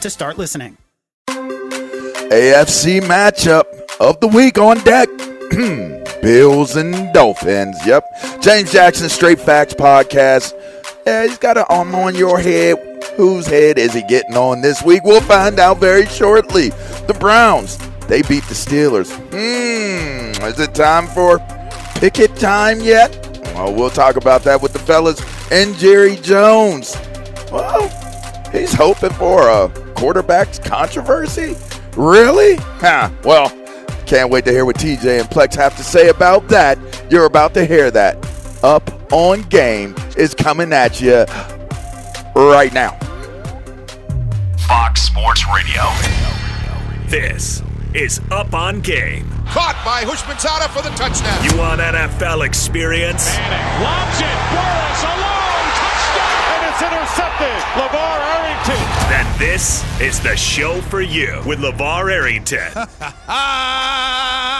to start listening. AFC matchup of the week on deck. Bills and Dolphins. Yep. James Jackson, Straight Facts Podcast. Yeah, he's got an arm on your head. Whose head is he getting on this week? We'll find out very shortly. The Browns, they beat the Steelers. Hmm, is it time for Pickett time yet? Well, we'll talk about that with the fellas and Jerry Jones. Well, he's hoping for a quarterback's controversy? Really? Huh. Well, can't wait to hear what TJ and Plex have to say about that. You're about to hear that. Up on Game is coming at you right now. Fox Sports Radio. This is Up on Game. Caught by Houshmandzadeh for the touchdown. You want NFL experience? Manning lobs it. Burress alone. Touchdown. And it's intercepted. LeVar Arrington. Then this is the show for you with LeVar Arrington.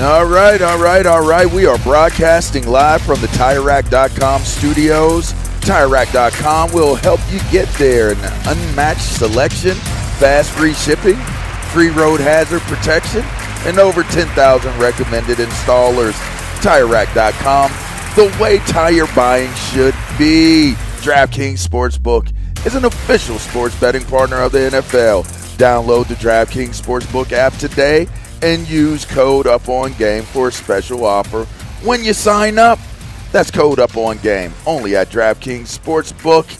All right, all right, all right. We are broadcasting live from the TireRack.com studios. TireRack.com will help you get there. An unmatched selection, fast free shipping, free road hazard protection, and over 10,000 recommended installers. TireRack.com, the way tire buying should be. DraftKings Sportsbook is an official sports betting partner of the NFL. Download the DraftKings Sportsbook app today and use code up on game for a special offer when you sign up. That's code up on game only at DraftKings Sportsbook.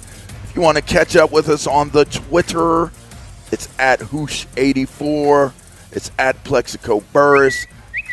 If you want to catch up with us on the Twitter, it's at Hoosh84. It's at Plaxico Burress.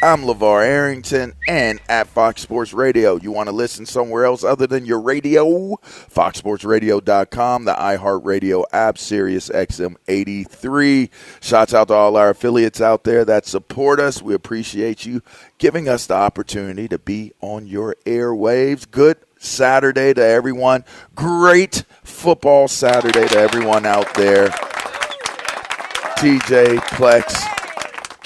I'm LeVar Arrington and at Fox Sports Radio. You want to listen somewhere else other than your radio? FoxSportsRadio.com, the iHeartRadio app, Sirius XM 83. Shouts out to all our affiliates out there that support us. We appreciate you giving us the opportunity to be on your airwaves. Good Saturday to everyone. Great football Saturday to everyone out there. TJ Plex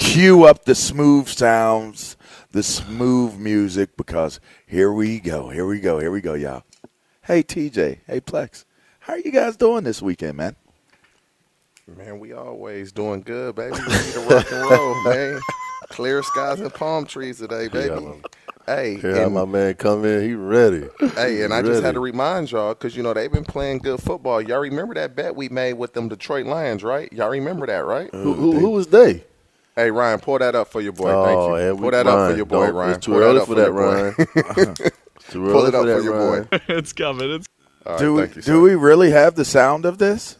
cue up the smooth sounds, the smooth music, because here we go, here we go, here we go, y'all. Hey, TJ. Hey, Plex. How are you guys doing this weekend, man? Man, we always doing good, baby. We need to rock and roll, man. Clear skies and palm trees today, baby. Hey, Here and- my man come in, he ready. Hey, and I just had to remind y'all because you know they've been playing good football. Y'all remember that bet we made with them Detroit Lions, right? Y'all remember that, right? Who, who, who was they? Hey, Ryan, pull that up for your boy. Oh, Thank you. yeah, pull we- that up for your boy, Ryan. it's too Pull early up for that. Ryan. Too pull it up for that, for your Ryan. boy. it's coming. It's All right, do we, you, do sir. we really have the sound of this?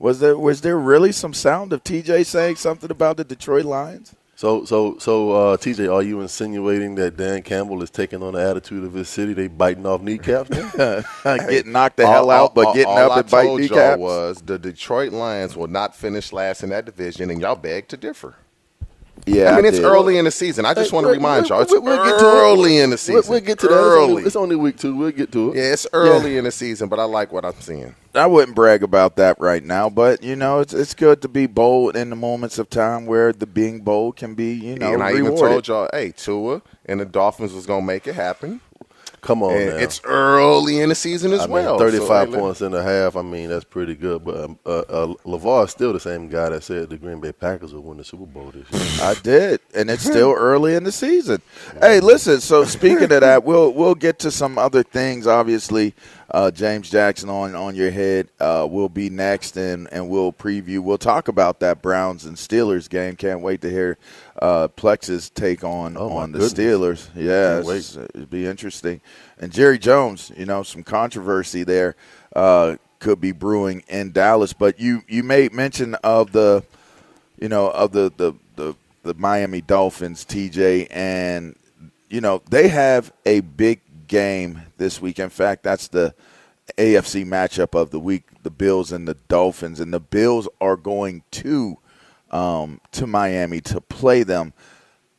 Was there was there really some sound of TJ saying something about the Detroit Lions? So, so, so, uh, TJ, are you insinuating that Dan Campbell is taking on the attitude of his city? They biting off kneecaps now? Getting knocked the hell out, but getting all up I and biting told y'all kneecaps? was the Detroit Lions will not finish last in that division, and y'all beg to differ. Yeah, I mean I it's did. early in the season. I just Hey, want to remind y'all, it's we'll- we'll get to it. early in the season. We'll, we'll get to that. It's Early. only, it's only week two. We'll get to it. yeah, it's early in the season, but I like what I'm seeing. I wouldn't brag about that right now, but you know, it's it's good to be bold in the moments of time where the being bold can be, you know, and I even told y'all, hey, Tua and the Dolphins was gonna make it happen. Come on, it's early in the season as I mean, well. 35 So, points and a half. I mean, that's pretty good. But um, uh, uh, LeVar is still the same guy that said the Green Bay Packers will win the Super Bowl this year. I did, and it's still early in the season. Hey, listen. So speaking of that, we'll we'll get to some other things. Obviously, uh, James Jackson on on your head uh, will be next, and and we'll preview. We'll talk about that Browns and Steelers game. Can't wait to hear uh, Plex's take on Oh, on the goodness. Steelers. Yeah, it's- it'd be interesting. And Jerry Jones, you know, some controversy there uh, could be brewing in Dallas. But you you made mention of the you know, of the the the, the Miami Dolphins, TJ, and you know they have a big game this week. In fact, that's the AFC matchup of the week: the Bills and the Dolphins, and the Bills are going to um, to Miami to play them.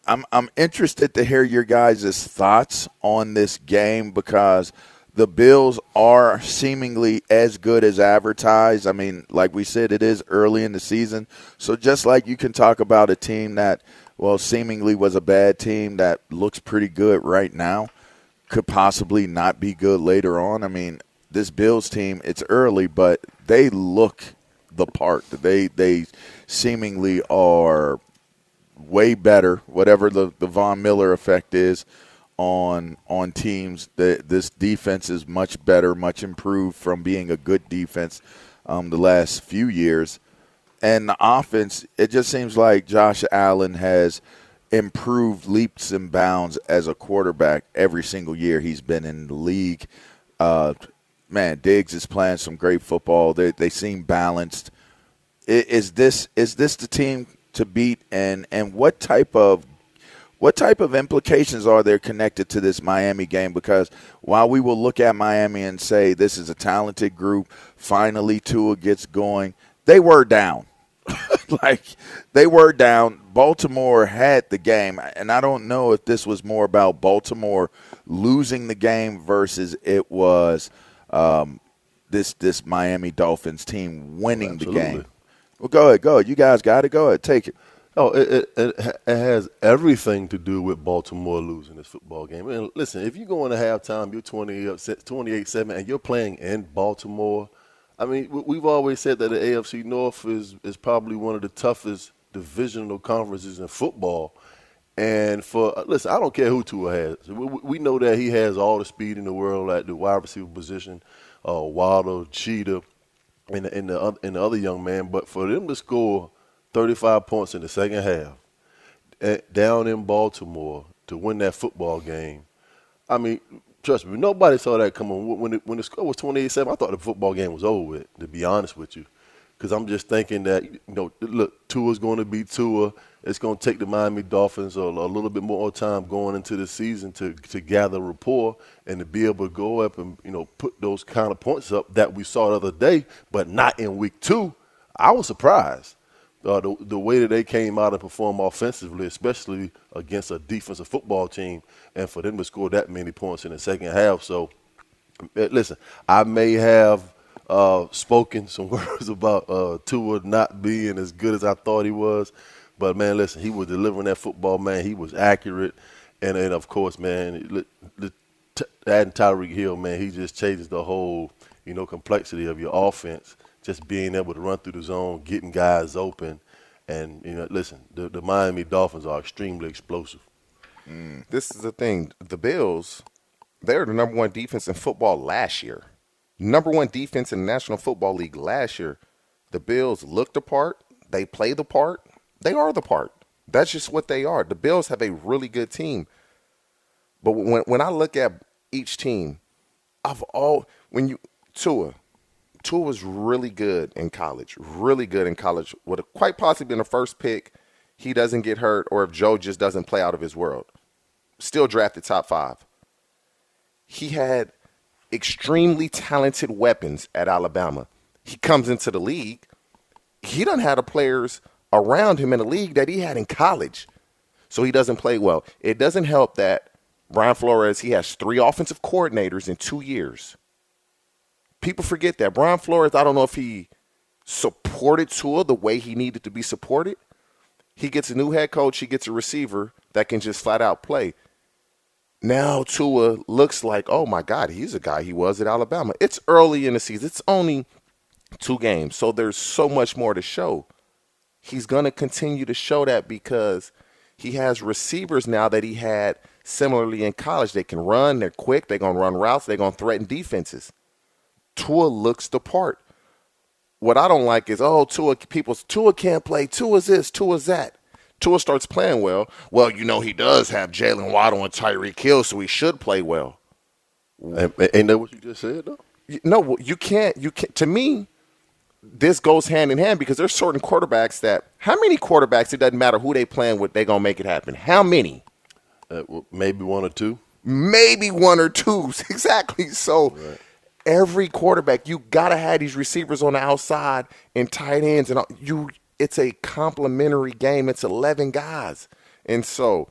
I'm I'm interested to hear your guys' thoughts on this game because the Bills are seemingly as good as advertised. I mean, like we said, it is early in the season. So just like you can talk about a team that, well, seemingly was a bad team that looks pretty good right now, could possibly not be good later on. I mean, this Bills team, it's early, but they look the part. They they seemingly are way better, whatever the, the Von Miller effect is on on teams. That this defense is much better, much improved from being a good defense um, the last few years. And the offense, it just seems like Josh Allen has improved leaps and bounds as a quarterback every single year he's been in the league. Uh, man, Diggs is playing some great football. They they seem balanced. Is this is this the team to beat? And and what type of what type of implications are there connected to this Miami game? Because while we will look at Miami and say this is a talented group, finally Tua gets going, they were down. like they were down. Baltimore had the game, and I don't know if this was more about Baltimore losing the game versus it was um, this this Miami Dolphins team winning the game. Well, go ahead, go ahead. You guys got it. Go ahead, take it. Oh, it, it, it, has everything to do with Baltimore losing this football game. And listen, if you go into halftime, you're 20 up- 28-7, and you're playing in Baltimore. I mean, we- we've always said that the AFC North is is probably one of the toughest divisional conferences in football. And for uh, listen, I don't care who Tua has. We, we- know that he has all the speed in the world at the wide receiver position, uh, Waddle, Cheetah, and the, and the and the other young man. But for them to score 35 points in the second half, eh, down in Baltimore to win that football game, I mean, trust me, nobody saw that coming. When- When when the score was 28-7, I thought the football game was over with. To be honest with you, because I'm just thinking that you know, look, Tua's going to be Tua. It's going to take the Miami Dolphins a, a little bit more time going into the season to to gather rapport and to be able to go up and you know put those kind of points up that we saw the other day, but not in week two. I was surprised uh, the, the way that they came out and performed offensively, especially against a defensive football team, and for them to score that many points in the second half. So, eh, listen, I may have uh, spoken some words about uh, Tua not being as good as I thought he was, but man, listen, he was delivering that football. Man, he was accurate, and and of course, man, adding Tyreek Hill, man, he just changes the whole you know complexity of your offense just being able to run through the zone, getting guys open, and you know, listen, the, the Miami Dolphins are extremely explosive. Mm. This is the thing: the Bills, they're the number one defense in football last year. Number one defense in the National Football League last year. The Bills looked the part. They play the part. They are the part. That's just what they are. The Bills have a really good team. But when when I look at each team, I've all when you Tua, Tua was really good in college, really good in college. Would have quite possibly been the first pick. He doesn't get hurt, or if Joe just doesn't play out of his world, still drafted top five. He had extremely talented weapons at Alabama. He comes into the league. He doesn't have the players around him in the league that he had in college. So he doesn't play well. It doesn't help that Brian Flores, he has three offensive coordinators in two years. People forget that. Brian Flores, I don't know if he supported Tua the way he needed to be supported. He gets a new head coach, he gets a receiver that can just flat out play. Now Tua looks like, oh my God, he's a guy he was at Alabama. It's early in the season. It's only two games, so there's so much more to show. He's going to continue to show that because he has receivers now that he had similarly in college. They can run, they're quick, they're going to run routes, they're going to threaten defenses. Tua looks the part. What I don't like is, oh, Tua, people, Tua can't play. Tua's this, Tua's that. Tua starts playing well. Well, you know, he does have Jalen Waddle and Tyreek Hill, so he should play well. Ain't that what you just said, though? No, you can't. You can't. To me, this goes hand in hand because there's certain quarterbacks that. How many quarterbacks? It doesn't matter who they playing with. They gonna make it happen. How many? Uh, well, maybe one or two. Maybe one or two. exactly. So. Right. Every quarterback, you gotta have these receivers on the outside and tight ends, and you it's a complementary game. It's 11 guys. And so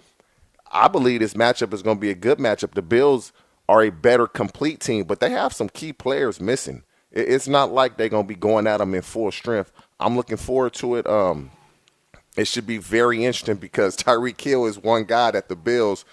I believe this matchup is going to be a good matchup. The Bills are a better complete team, but they have some key players missing. It's not like they're going to be going at them in full strength. I'm looking forward to it. Um, it should be very interesting because Tyreek Hill is one guy that the Bills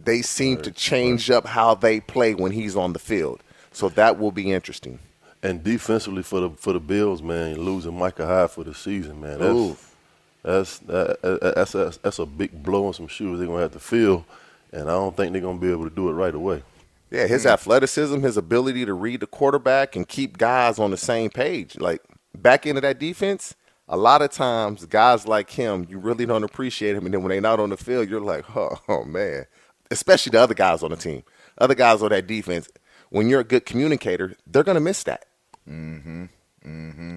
they seem to change up how they play when he's on the field. So that will be interesting. And defensively for the for the Bills, man, losing Micah Hyde for the season, man, that's that's that, that's a, that's a big blow on some shoes they're gonna have to fill, and I don't think they're gonna be able to do it right away. Yeah, his mm-hmm. athleticism, his ability to read the quarterback and keep guys on the same page, like back into that defense. A lot of times, guys like him, you really don't appreciate him, and then when they're not on the field, you're like, oh, oh man. Especially the other guys on the team, other guys on that defense. When you're a good communicator, they're gonna miss that. Mm-hmm. Mm-hmm.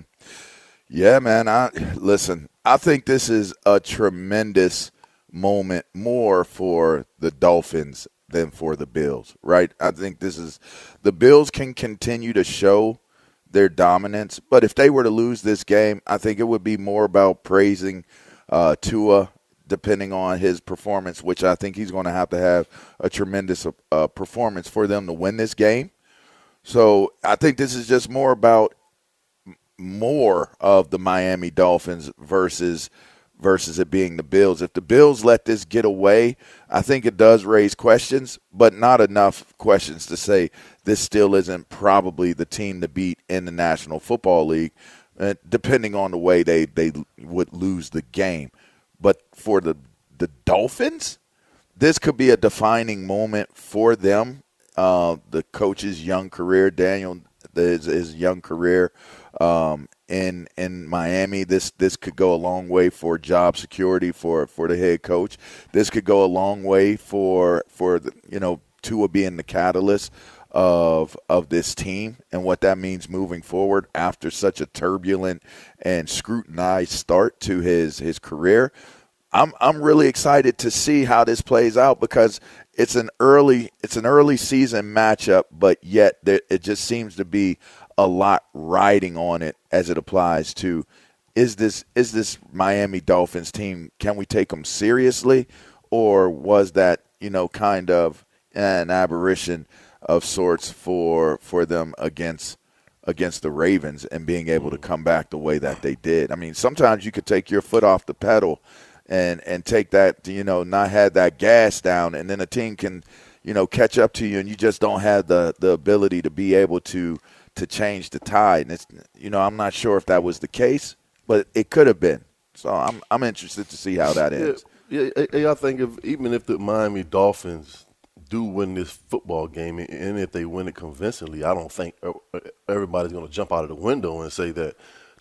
Yeah, man. I listen. I think this is a tremendous moment more for the Dolphins than for the Bills, right? I think this is the Bills can continue to show their dominance, but if they were to lose this game, I think it would be more about praising uh, Tua, depending on his performance, which I think he's going to have to have a tremendous uh, performance for them to win this game. So I think this is just more about more of the Miami Dolphins versus versus it being the Bills. If the Bills let this get away, I think it does raise questions, but not enough questions to say this still isn't probably the team to beat in the National Football League, uh, depending on the way they, they would lose the game. But for the the Dolphins, this could be a defining moment for them uh, the coach's young career, Daniel his, his young career um, in in Miami. This this could go a long way for job security for for the head coach. This could go a long way for for the, you know Tua being the catalyst of of this team and what that means moving forward after such a turbulent and scrutinized start to his his career. I'm I'm really excited to see how this plays out because it's an early it's an early season matchup, but yet it just seems to be a lot riding on it as it applies to is this is this Miami Dolphins team can we take them seriously or was that you know kind of an aberration of sorts for for them against against the Ravens and being able to come back the way that they did. I mean, sometimes you could take your foot off the pedal and and take that you know not have that gas down and then a team can you know catch up to you and you just don't have the the ability to be able to to change the tide. And it's you know I'm not sure if that was the case, but it could have been. So I'm I'm interested to see how that ends. Yeah, yeah, yeah, I think if even if the Miami Dolphins do win this football game, and if they win it convincingly, I don't think uh, everybody's going to jump out of the window and say that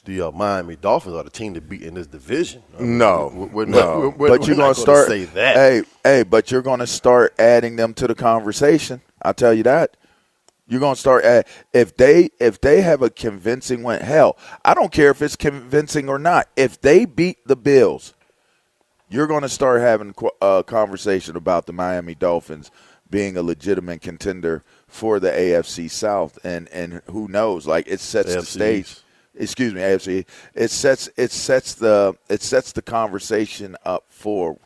the uh, Miami Dolphins are the team to beat in this division. I mean, No, we're, we're no. not, we're, we're, but you're gonna start. say that. Hey, hey, but you're gonna start adding them to the conversation. I'll tell you that. You're gonna start add, if they if they have a convincing win. Hell, I don't care if it's convincing or not. If they beat the Bills, you're gonna start having a conversation about the Miami Dolphins being a legitimate contender for the AFC South, and and who knows? Like it sets the stage excuse me, AFC. It sets it sets the it sets the conversation up for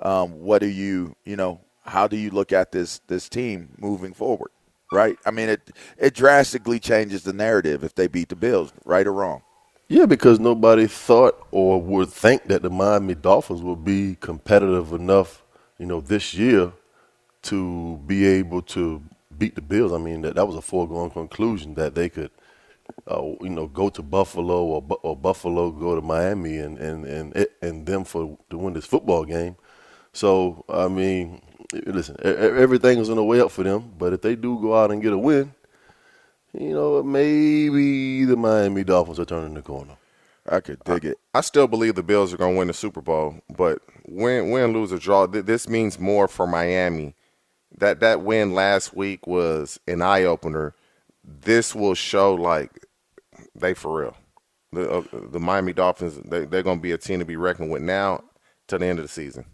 um, what do you you know how do you look at this this team moving forward, right? I mean it it drastically changes the narrative if they beat the Bills, right or wrong. Yeah, because nobody thought or would think that the Miami Dolphins would be competitive enough, you know, this year to be able to beat the Bills. I mean, that, that was a foregone conclusion that they could, uh, you know, go to Buffalo or, or Buffalo go to Miami and and and and them for to win this football game. So I mean, listen, everything is on the way up for them. But if they do go out and get a win, you know, maybe the Miami Dolphins are turning the corner. I could dig it. I still believe the Bills are going to win the Super Bowl, but win, win, lose or draw, th- this means more for Miami. That that win last week was an eye opener. This will show like they for real. The uh, the Miami Dolphins they they're going to be a team to be reckoned with now to the end of the season.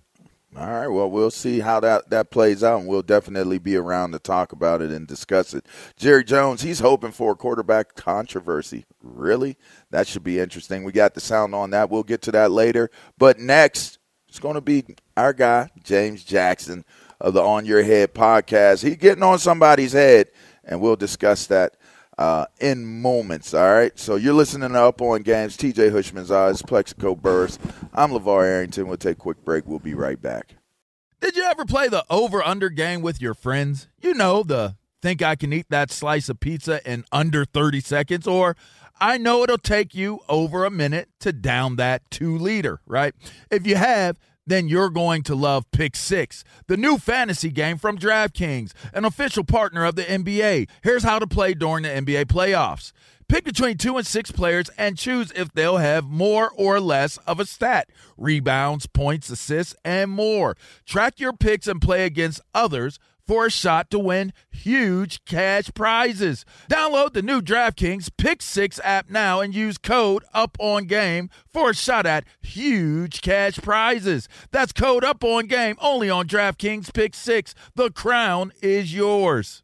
All right. Well, we'll see how that, that plays out, and we'll definitely be around to talk about it and discuss it. Jerry Jones, he's hoping for a quarterback controversy. Really? That should be interesting. We got the sound on that. We'll get to that later. But next, it's going to be our guy, James Jackson of the On Your Head podcast. He getting on somebody's head, and we'll discuss that uh, in moments. All right. So you're listening to Up on Games. TJ Hushman's eyes, Plaxico Burress. I'm LeVar Arrington. We'll take a quick break. We'll be right back. Did you ever play the over under game with your friends? You know, the think I can eat that slice of pizza in under 30 seconds, or I know it'll take you over a minute to down that two liter, right? If you have, then you're going to love Pick Six, the new fantasy game from DraftKings, an official partner of the NBA. Here's how to play during the NBA playoffs. Pick between two and six players and choose if they'll have more or less of a stat rebounds, points, assists, and more. Track your picks and play against others for a shot to win huge cash prizes. Download the new DraftKings Pick 6 app now and use code UPONGAME for a shot at huge cash prizes. That's code UPONGAME only on DraftKings Pick 6. The crown is yours.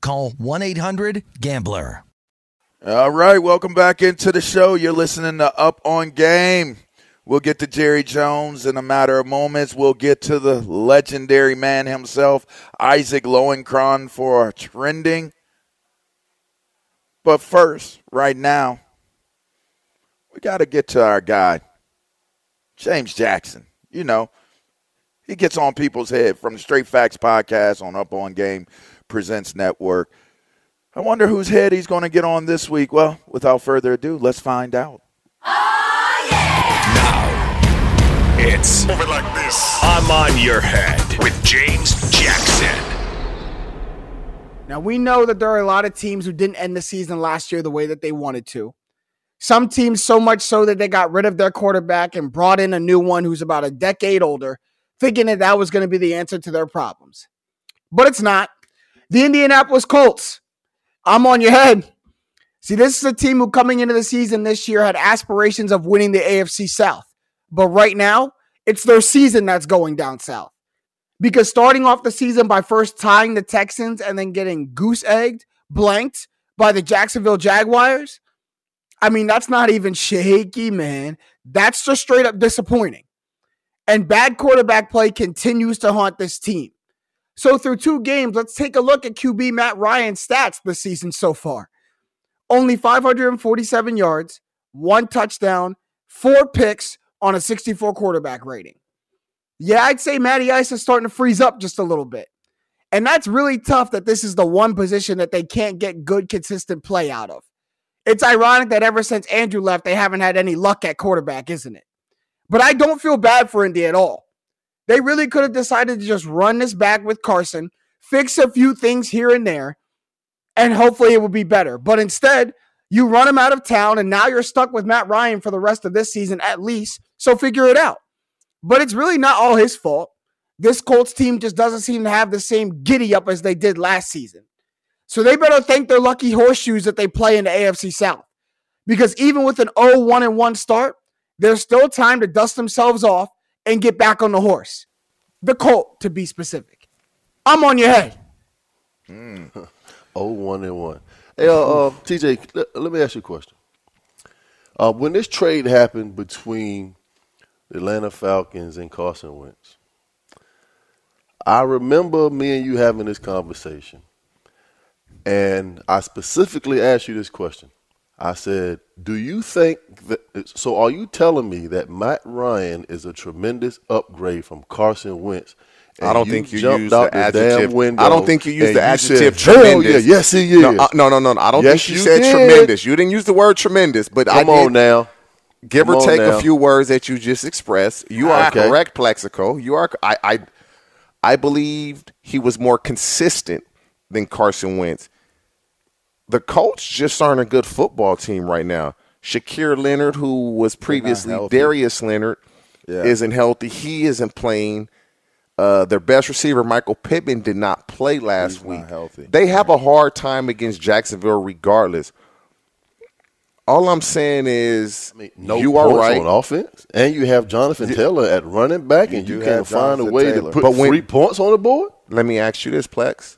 call 1 800 GAMBLER. All right, welcome back into the show. You're listening to Up on Game. We'll get to Jerry Jones in a matter of moments. We'll get to the legendary man himself, Isaac Lowenkron, for trending. But first, right now, we got to get to our guy, James Jackson. You know, he gets on people's head from the Straight Facts podcast on Up On Game Presents Network. I wonder whose head he's going to get on this week. Well, without further ado, let's find out. It's Move it like this. I'm on your head with James Jackson. Now, we know that there are a lot of teams who didn't end the season last year the way that they wanted to. Some teams, so much so that they got rid of their quarterback and brought in a new one who's about a decade older, thinking that that was going to be the answer to their problems. But it's not. The Indianapolis Colts. I'm on your head. See, this is a team who, coming into the season this year, had aspirations of winning the AFC South. But right now, it's their season that's going down south. Because starting off the season by first tying the Texans and then getting goose egged, blanked by the Jacksonville Jaguars, I mean, that's not even shaky, man. That's just straight up disappointing. And bad quarterback play continues to haunt this team. So, through two games, let's take a look at QB Matt Ryan's stats this season so far. Only 547 yards, one touchdown, four picks, on a 64 quarterback rating. Yeah, I'd say Matty Ice is starting to freeze up just a little bit. And that's really tough that this is the one position that they can't get good, consistent play out of. It's ironic that ever since Andrew left, they haven't had any luck at quarterback, isn't it? But I don't feel bad for Indy at all. They really could have decided to just run this back with Carson, fix a few things here and there, and hopefully it would be better. But instead, you run him out of town, and now you're stuck with Matt Ryan for the rest of this season at least. So figure it out. But it's really not all his fault. This Colts team just doesn't seem to have the same giddy up as they did last season. So they better thank their lucky horseshoes that they play in the AFC South. Because even with an 0 1 and 1 start, there's still time to dust themselves off and get back on the horse. The Colt, to be specific. I'm on your head. Mm. 0 1 and 1. Hey, uh, uh, TJ, let, let, me ask you a question. Uh, when this trade happened between the Atlanta Falcons and Carson Wentz, I remember me and you having this conversation, and I specifically asked you this question. I said, "Do you think that?" So, are you telling me that Matt Ryan is a tremendous upgrade from Carson Wentz? I don't think you used the adjective. I don't think you used the adjective said, tremendous. Yeah, yes, he is. No, no, no, no. I don't yes, think you, you said did. tremendous. You didn't use the word tremendous, but come I on now. Give come or take now. a few words that you just expressed. You are okay. correct, Plaxico. You are. I, I, I believed he was more consistent than Carson Wentz. The Colts just aren't a good football team right now. Shaquille Leonard, who was previously Darius Leonard, yeah. isn't healthy. He isn't playing. Uh, their best receiver, Michael Pittman, did not play last He's week. healthy. They have a hard time against Jacksonville, regardless. All I'm saying is, I mean, no you are right on offense, and you have Jonathan Taylor at running back, and you, have find a way Taylor. to put But when- three points on the board. Let me ask you this, Plex.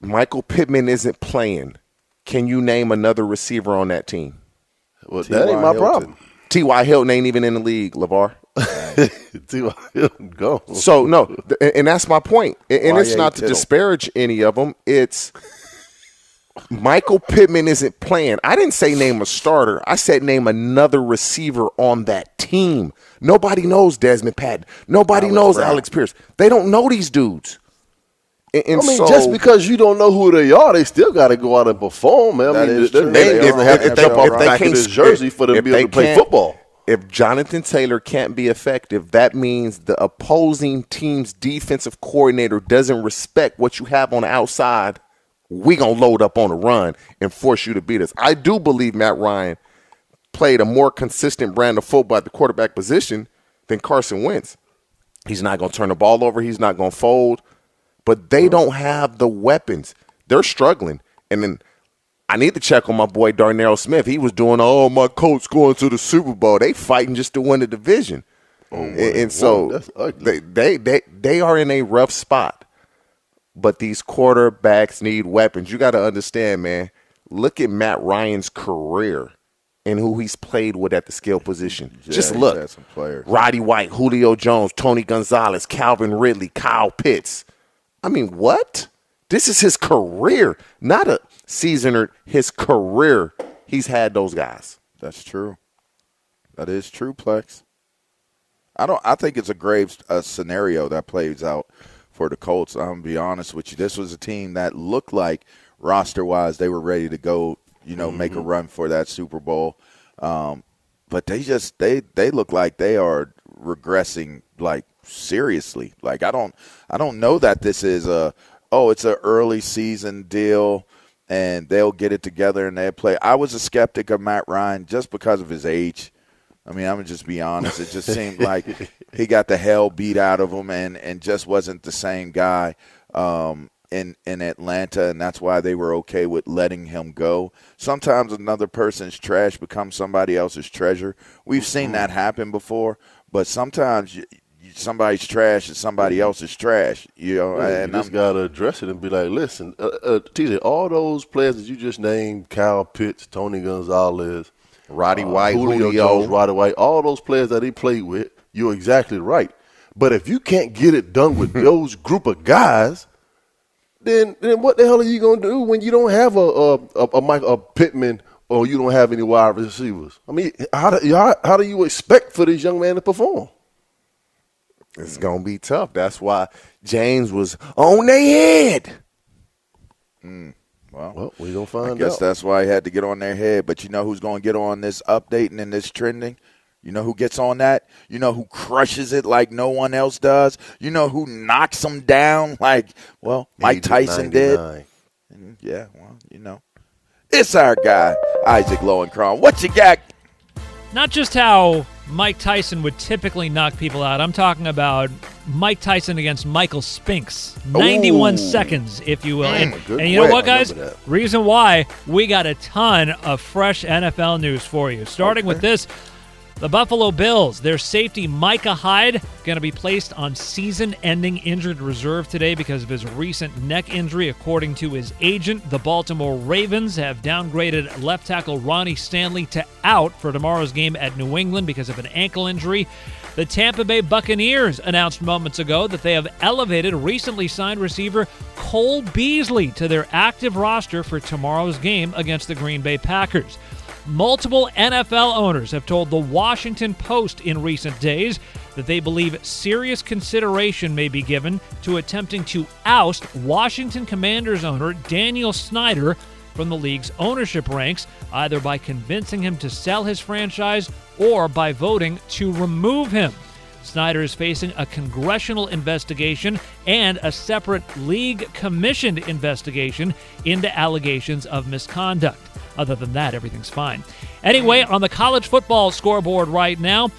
Michael Pittman isn't playing. Can you name another receiver on that team? Well, that ain't my problem. T.Y. Hilton ain't even in the league, LeVar. T.Y. Hilton go. So no, th- and that's my point. And, and it's not to Tittle. disparage any of them. It's Michael Pittman isn't playing. I didn't say name a starter. I said name another receiver on that team. Nobody knows Desmond Patton. Nobody Alex knows Brown. Alec Pierce. They don't know these dudes. And, and I mean, so, just because you don't know who they are, they still got to go out and perform. Man. I mean, they, true. they, doesn't have to jump off the back of can't his jersey for them to be able to play football. If Jonathan Taylor can't be effective, that means the opposing team's defensive coordinator doesn't respect what you have on the outside. We gonna load up on a run and force you to beat us. I do believe Matt Ryan played a more consistent brand of football at the quarterback position than Carson Wentz. He's not gonna turn the ball over. He's not gonna fold. But they don't have the weapons. They're struggling. And then I need to check on my boy Darnell Smith. He was doing, oh, my coach going to the Super Bowl. They fighting just to win the division. and, and so they, they they they are in a rough spot. But these quarterbacks need weapons. You got to understand, man. Look at Matt Ryan's career and who he's played with at the skill position. Yeah, Just look. Roddy White, Julio Jones, Tony Gonzalez, Calvin Ridley, Kyle Pitts. I mean, what? This is his career, not a season or his career. He's had those guys. That's true. That is true, Plex. I don't. I think it's a grave uh, scenario that plays out for the Colts. I'm gonna be honest with you. This was a team that looked like roster wise they were ready to go. You know, make a run for that Super Bowl. Um, but they just they they look like they are regressing like seriously. Like I don't I don't know that this is a oh it's an early season deal and they'll get it together and they'll play. I was a skeptic of Matt Ryan just because of his age. I mean, I'm gonna just be honest. It just seemed like he got the hell beat out of him and and just wasn't the same guy um, in in Atlanta, and that's why they were okay with letting him go. Sometimes another person's trash becomes somebody else's treasure. We've seen that happen before, but sometimes somebody's trash is somebody else's trash. You know, Yeah, and you I'm just gotta address it and be like, listen, uh, uh, TJ, all those players that you just named, Kyle Pitts, Tony Gonzalez, Roddy White, Julio, Julio. Jones, Roddy White, all those players that he played with, you're exactly right. But if you can't get it done with those group of guys, then then what the hell are you gonna do when you don't have a a, a, a Mike a Pittman or you don't have any wide receivers? I mean, how do how, how do you expect for this young man to perform? It's gonna be tough. That's why James was on their head. Mm, well, Well, we gonna find I guess out. that's why he had to get on their head. But you know who's going to get on this updating and this trending? You know who gets on that? You know who crushes it like no one else does? You know who knocks them down like, well, Mike Tyson did? And, mm, yeah, well, you know. It's our guy, Isaac Lowenkron. What you got? Not just how Mike Tyson would typically knock people out. I'm talking about Mike Tyson against Michael Spinks. 91 Ooh. seconds, if you will. and, Mm, good and you know what, guys? I remember that. Reason why we got a ton of fresh NFL news for you. Starting with this. The Buffalo Bills, their safety Micah Hyde, going to be placed on season ending injured reserve today because of his recent neck injury, according to his agent. The Baltimore Ravens have downgraded left tackle Ronnie Stanley to out for tomorrow's game at New England because of an ankle injury. The Tampa Bay Buccaneers announced moments ago that they have elevated recently signed receiver Cole Beasley to their active roster for tomorrow's game against the Green Bay Packers. Multiple NFL owners have told the Washington Post in recent days that they believe serious consideration may be given to attempting to oust Washington Commanders owner Daniel Snyder from the league's ownership ranks, either by convincing him to sell his franchise or by voting to remove him. Snyder is facing a congressional investigation and a separate league commissioned investigation into allegations of misconduct. Other than that, everything's fine. Anyway, on the college football scoreboard right now,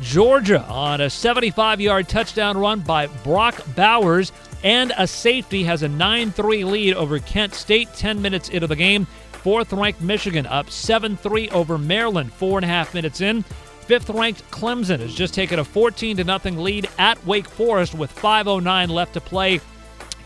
Georgia on a 75 yard touchdown run by Brock Bowers and a safety has a 9 3 lead over Kent State 10 minutes into the game. Fourth ranked Michigan up 7 3 over Maryland, four and a half minutes in. Fifth ranked Clemson has just taken a 14 0 lead at Wake Forest with 5.09 left to play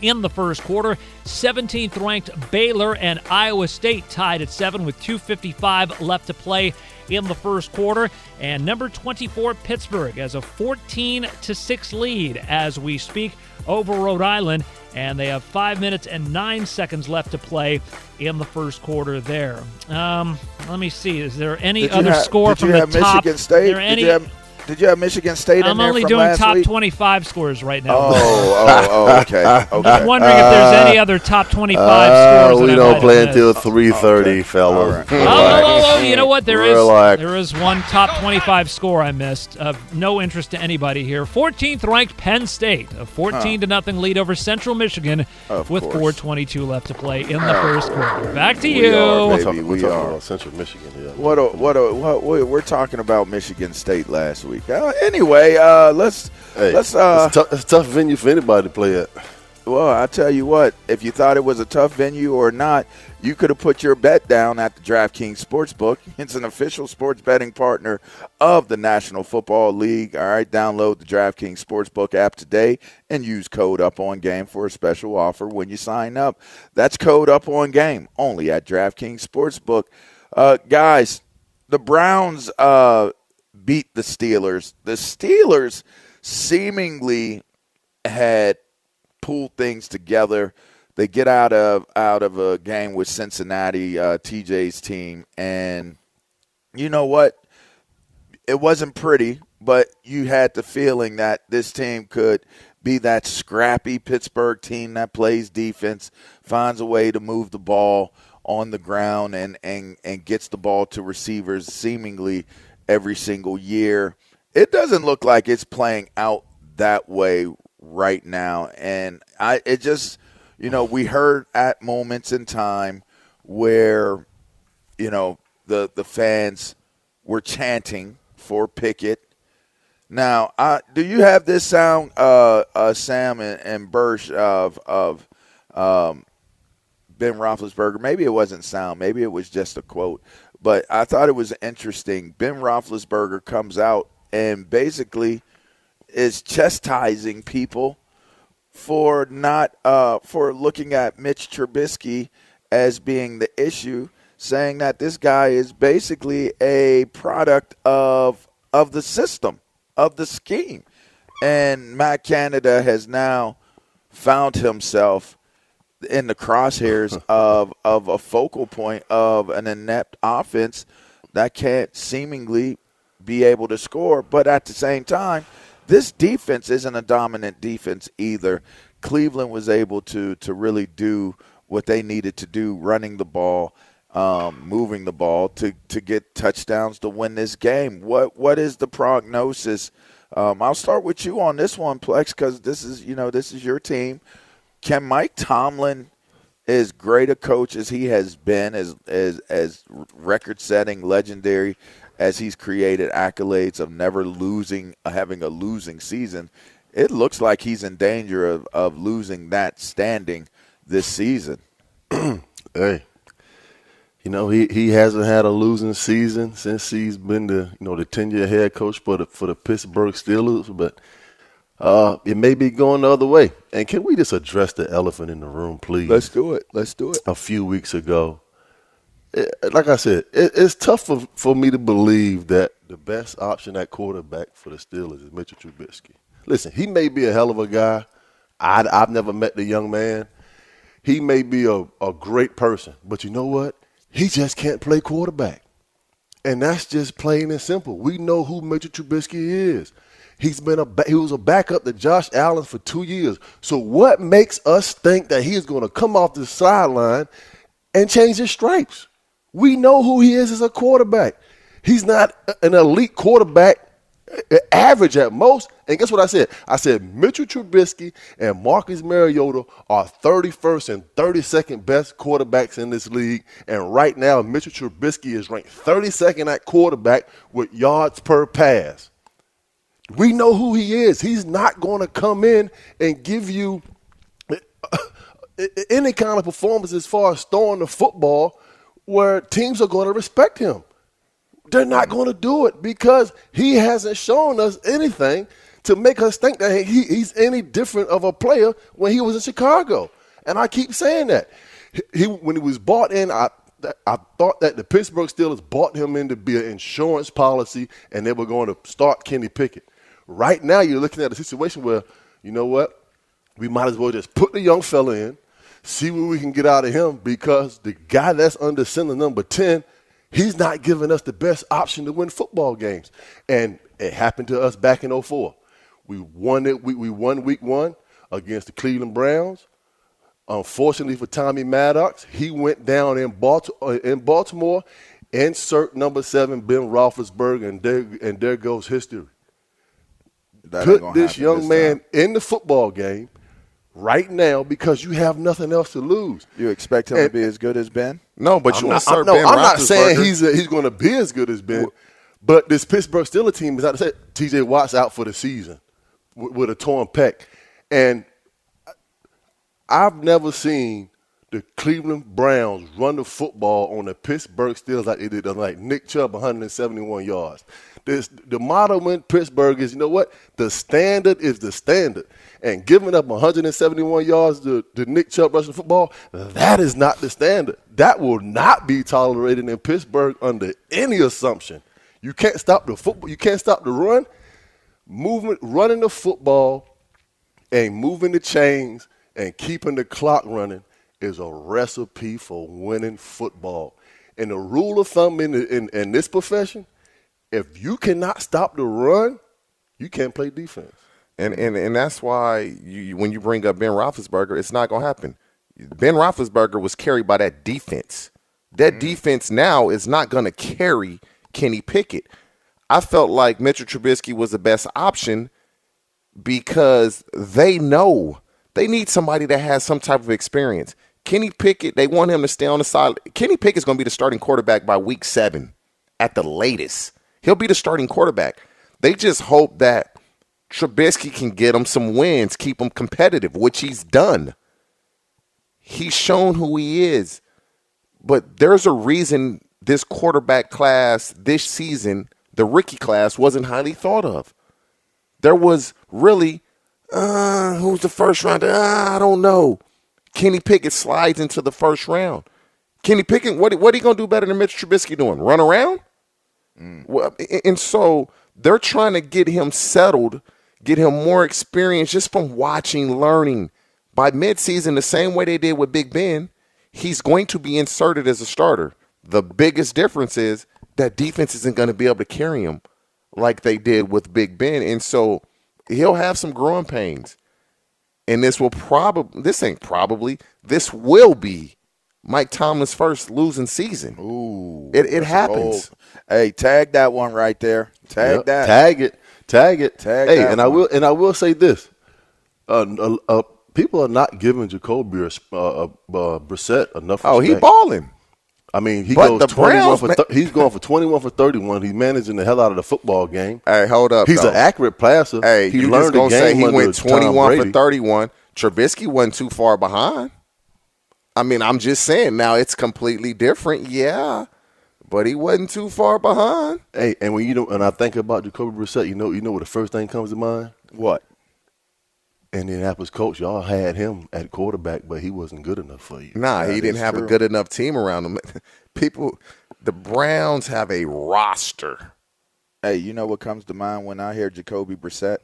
in the first quarter. 17th ranked Baylor and Iowa State tied at 7 with 2.55 left to play in the first quarter. And number 24 Pittsburgh has a 14 to 6 lead as we speak over Rhode Island. And they have 5 minutes and 9 seconds left to play in the first quarter there. Um, let me see. Is there any Did other have- score from the top? Michigan State? There Did any, you have- Did you have Michigan State in I'm only from doing last top week? 25 scores right now. Oh, oh, oh, okay. I'm okay. just wondering if there's any other top 25 Uh, scores. that we I don't might play have until missed. three thirty, fellas. Oh, oh, oh, oh, you know what? There is Relax. there is one top 25 score I missed. Of no interest to anybody here. 14th ranked Penn State, a 14 to nothing lead over Central Michigan, Of with course. 4:22 left to play in the first quarter. Back to We you. are, We're baby. talking, we're we talking are. about Central Michigan here. What a, what a, what we're talking about Michigan State last week. Uh, anyway, uh, let's Hey, let's uh, it's, tou- it's a tough venue for anybody to play at. Well, I tell you what, if you thought it was a tough venue or not, you could have put your bet down at the DraftKings Sportsbook. It's an official sports betting partner of the National Football League. All right, download the DraftKings Sportsbook app today and use code Up On Game for a special offer when you sign up. That's code Up On Game only at DraftKings Sportsbook. Uh, guys, the Browns uh, beat the Steelers. The Steelers seemingly had pulled things together. They get out of out of a game with Cincinnati, uh, TJ's team, and you know what? It wasn't pretty, but you had the feeling that this team could be that scrappy Pittsburgh team that plays defense, finds a way to move the ball on the ground, and and and gets the ball to receivers seemingly every single year. It doesn't look like it's playing out that way right now, and I it just you know we heard at moments in time where you know the the fans were chanting for Pickett. Now, uh, do you have this sound, uh, uh, Sam and, and Bursch of of um, Ben Roethlisberger? Maybe it wasn't sound. Maybe it was just a quote. But I thought it was interesting. Ben Roethlisberger comes out and basically is chastising people for not uh, for looking at Mitch Trubisky as being the issue, saying that this guy is basically a product of of the system of the scheme, and Matt Canada has now found himself in the crosshairs of of a focal point of an inept offense that can't seemingly be able to score, but at the same time this defense isn't a dominant defense either. Cleveland was able to to really do what they needed to do, running the ball, um, moving the ball to to get touchdowns to win this game. What what is the prognosis? Um, I'll start with you on this one, Plex, because this is you know this is your team. Can Mike Tomlin, as great a coach as he has been, as as as record-setting, legendary as he's created accolades of never losing, uh, having a losing season, it looks like he's in danger of, of losing that standing this season. hey, you know he, he hasn't had a losing season since he's been the you know the ten year head coach for the for the Pittsburgh Steelers, but uh, it may be going the other way. And can we just address the elephant in the room, please? Let's do it. Let's do it. A few weeks ago, it, like I said, it, it's tough for, for me to believe that the best option at quarterback for the Steelers is Mitchell Trubisky. Listen, he may be a hell of a guy. I, I've never met the young man. He may be a, a great person, but you know what? He just can't play quarterback. And that's just plain and simple. We know who Mitchell Trubisky is. He's been a he was a backup to Josh Allen for two years. So what makes us think that he is going to come off the sideline and change his stripes? We know who he is as a quarterback. He's not an elite quarterback, average at most. And guess what I said? I said Mitchell Trubisky and Marcus Mariota are 31st and 32nd best quarterbacks in this league. And right now, Mitchell Trubisky is ranked 32nd at quarterback with yards per pass. We know who he is. He's not going to come in and give you uh, any kind of performance as far as throwing the football where teams are going to respect him. They're not going to do it because he hasn't shown us anything to make us think that he, he's any different of a player when he was in Chicago. And I keep saying that. He, when he was bought in, I, I thought that the Pittsburgh Steelers bought him in to be an insurance policy and they were going to start Kenny Pickett. Right now, you're looking at a situation where, you know what? We might as well just put the young fella in, see what we can get out of him because the guy that's under center number 10, he's not giving us the best option to win football games. And it happened to us back in 04. We won it. We, we won week one against the Cleveland Browns. Unfortunately for Tommy Maddox, he went down in Baltimore. Uh, in Baltimore insert number seven, Ben Roethlisberger, and there, and there goes history. That Put this young this man in the football game – right now because you have nothing else to lose. You expect him and, to be as good as Ben? No, but you I'm not, no, I'm not saying he's a, he's going to be as good as Ben. But this Pittsburgh Steelers team is out to say T.J. Watt's out for the season with, with a torn pec, and I've never seen the Cleveland Browns run the football on the Pittsburgh Steelers like they did, like Nick Chubb, 171 yards. This, the motto in Pittsburgh is, you know what? The standard is the standard. And giving up 171 yards to, to Nick Chubb rushing football, that is not the standard. That will not be tolerated in Pittsburgh under any assumption. You can't stop the football. You can't stop the run. Movement, running the football, and moving the chains and keeping the clock running is a recipe for winning football. And the rule of thumb in, in, in this profession, if you cannot stop the run, you can't play defense. And and and that's why you, when you bring up Ben Roethlisberger, it's not going to happen. Ben Roethlisberger was carried by that defense. That mm. defense now is not going to carry Kenny Pickett. I felt like Mitchell Trubisky was the best option because they know they need somebody that has some type of experience. Kenny Pickett, they want him to stay on the side. Kenny Pickett's going to be the starting quarterback by week seven at the latest. He'll be the starting quarterback. They just hope that Trubisky can get him some wins, keep him competitive, which he's done. He's shown who he is. But there's a reason this quarterback class this season, the rookie class, wasn't highly thought of. There was really, uh, who's the first round? Uh, I don't know. Kenny Pickett slides into the first round. Kenny Pickett, what what are you gonna do better than Mitch Trubisky doing? Run around? Mm. Well, and so they're trying to get him settled, get him more experience just from watching, learning. By midseason, the same way they did with Big Ben, he's going to be inserted as a starter. The biggest difference is that defense isn't going to be able to carry him like they did with Big Ben, and so he'll have some growing pains and this will probably this ain't probably this will be Mike Tomlin's first losing season. Ooh, it it happens. Hey, tag that one right there. Tag yep, that. Tag it. Tag it. Tag. It. Hey, and one. I will and I will say this: uh, uh, uh, people are not giving Jacoby uh, uh, Brissett enough. Oh, he balling. I mean, he but goes twenty one for th- he's going for twenty one for thirty one. He's managing the hell out of the football game. Hey, hold up. He's though. an accurate passer. Hey, he you learned just gonna say he went twenty one for thirty one. Trubisky wasn't too far behind. I mean, I'm just saying. Now it's completely different. Yeah, but he wasn't too far behind. Hey, and when you know, and I think about Jacoby Brissett, you know, you know what the first thing comes to mind? What? Indianapolis coach, y'all had him at quarterback, but he wasn't good enough for you. Nah, that he didn't have true. a good enough team around him. People, the Browns have a roster. Hey, you know what comes to mind when I hear Jacoby Brissett?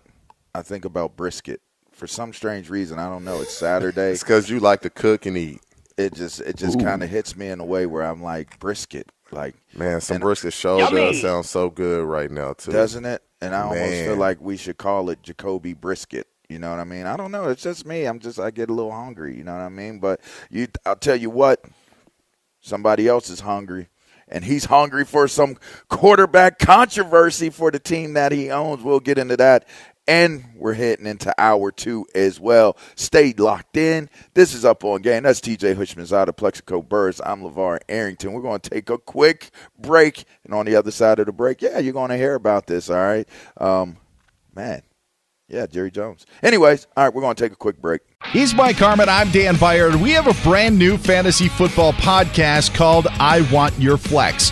I think about brisket. For some strange reason, I don't know. It's Saturday. it's because you like to cook and eat. It just it just kind of hits me in a way where I'm like brisket. Like man, some brisket show does sound so good right now too, doesn't it? And I man. almost feel like we should call it Jacoby brisket. You know what I mean? I don't know. It's just me. I'm just I get a little hungry. You know what I mean? But you, I'll tell you what. Somebody else is hungry, and he's hungry for some quarterback controversy for the team that he owns. We'll get into that. And we're heading into hour two as well. Stay locked in. This is Up On Game. That's TJ Hushman's out of Plaxico Burress. I'm LeVar Arrington. We're going to take a quick break. And on the other side of the break, yeah, you're going to hear about this, all right? Um, man, yeah, Jerry Jones. Anyways, all right, we're going to take a quick break. He's Mike Harmon. I'm Dan Beyer. We have a brand new fantasy football podcast called I Want Your Flex.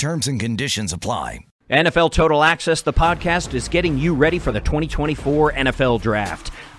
Terms and conditions apply. NFL Total Access, the podcast, is getting you ready for the 2024 NFL Draft.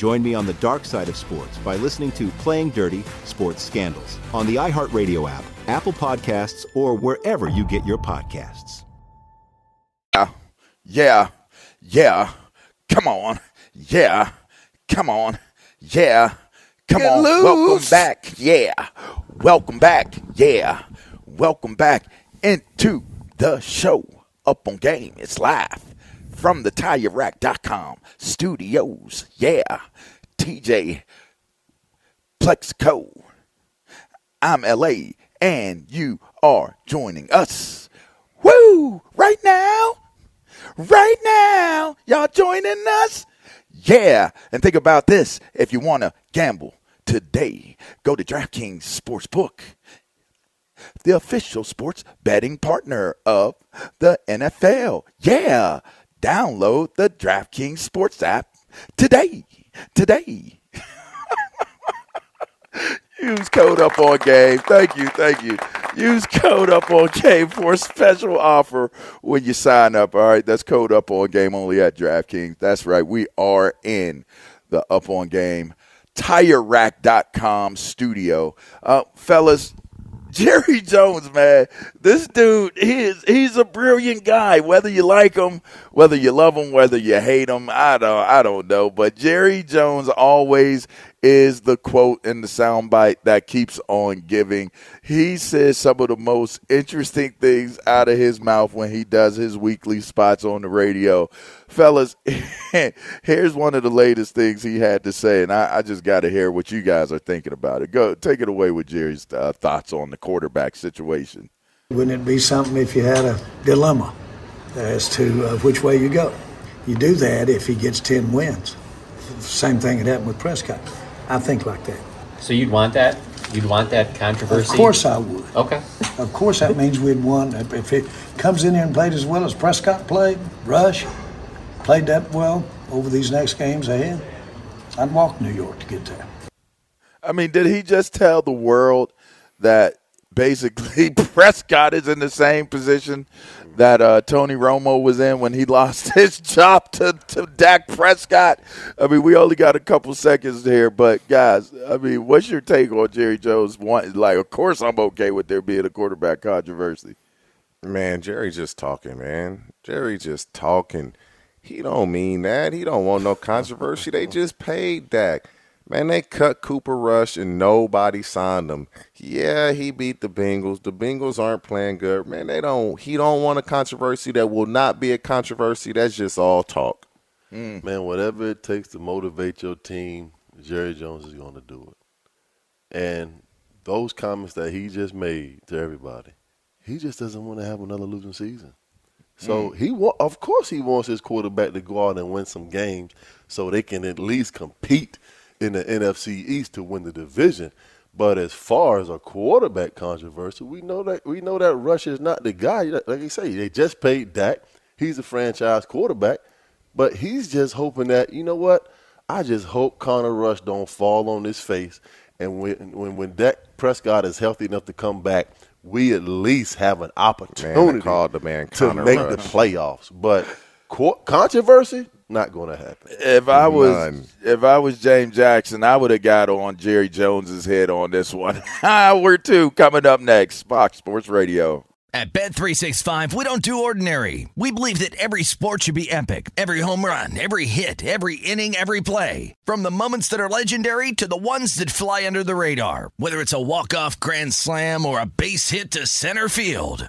Join me on the dark side of sports by listening to Playing Dirty Sports Scandals on the iHeartRadio app, Apple Podcasts, or wherever you get your podcasts. Yeah, yeah, yeah. come on, yeah, come on, yeah, come Get on. loose. Welcome back, yeah, welcome back, yeah, welcome back into the show. Up on game, it's live from the TireRack.com studios. Yeah, TJ Plaxico. I'm LA, and you are joining us. Woo! Right now, right now, y'all joining us? Yeah, and think about this: if you want to gamble today, go to DraftKings Sportsbook, the official sports betting partner of the NFL. Yeah, download the DraftKings Sports app today. Today. Use code up on game. Thank you, thank you. Use code up on game for a special offer when you sign up. All right, that's code up on game only at DraftKings. That's right. We are in the up on game TireRack.com studio. Uh, fellas, Jerry Jones, man, this dude, he is, he's a brilliant guy. Whether you like him, whether you love him, whether you hate him, I don't, I don't know. But Jerry Jones always is the quote in the soundbite that keeps on giving. He says some of the most interesting things out of his mouth when he does his weekly spots on the radio. Fellas, here's one of the latest things he had to say, and I, I just got to hear what you guys are thinking about it. Go, take it away with Jerry's uh, thoughts on the quarterback situation. Wouldn't it be something if you had a dilemma as to uh, which way you go? You do that if he gets 10 wins. Same thing had happened with Prescott. I think like that. So you'd want that? You'd want that controversy? Of course I would. Okay. Of course that means we'd won. If it comes in here and played as well as Prescott played, Rush played that well over these next games ahead, I'd walk New York to get there. I mean, did he just tell the world that basically Prescott is in the same position that uh, Tony Romo was in when he lost his job to, to Dak Prescott? I mean, we only got a couple seconds here, but guys, I mean, what's your take on Jerry Jones? Want, like, of course, I'm okay with there being a quarterback controversy. Man, Jerry just talking, man. Jerry just talking. He don't mean that. He don't want no controversy. they just paid Dak. Man, they cut Cooper Rush and nobody signed him. Yeah, he beat the Bengals. The Bengals aren't playing good. Man, they don't he don't want a controversy that will not be a controversy. That's just all talk. Man, whatever it takes to motivate your team, Jerry Jones is going to do it. And those comments that he just made to everybody, he just doesn't want to have another losing season. So Mm. he wa- of course he wants his quarterback to go out and win some games so they can at least compete in the NFC East to win the division. But as far as a quarterback controversy, we know that we know that Rush is not the guy. Like you say, they just paid Dak. He's a franchise quarterback, but he's just hoping that you know what? I just hope Connor Rush don't fall on his face And when when when Dak Prescott is healthy enough to come back, we at least have an opportunity called the man to make Rush. the playoffs. But co- controversy not going to happen. If I was None. if I was James Jackson, I would have got on Jerry Jones's head on this one. Ah, we're two coming up next. Fox Sports Radio. At Bet365, we don't do ordinary. We believe that every sport should be epic. Every home run, every hit, every inning, every play. From the moments that are legendary to the ones that fly under the radar. Whether it's a walk-off grand slam or a base hit to center field.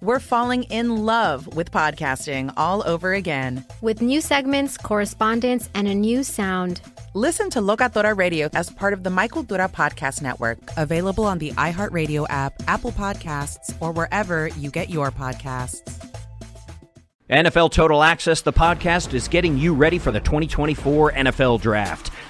we're falling in love with podcasting all over again. with new segments, correspondence, and a new sound. Listen to Locatora Radio as part of the Mic Cultura Podcast Network, available on the iHeartRadio app, Apple Podcasts, or wherever you get your podcasts. NFL Total Access, the podcast, is getting you ready for the 2024 NFL Draft.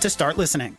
to start listening.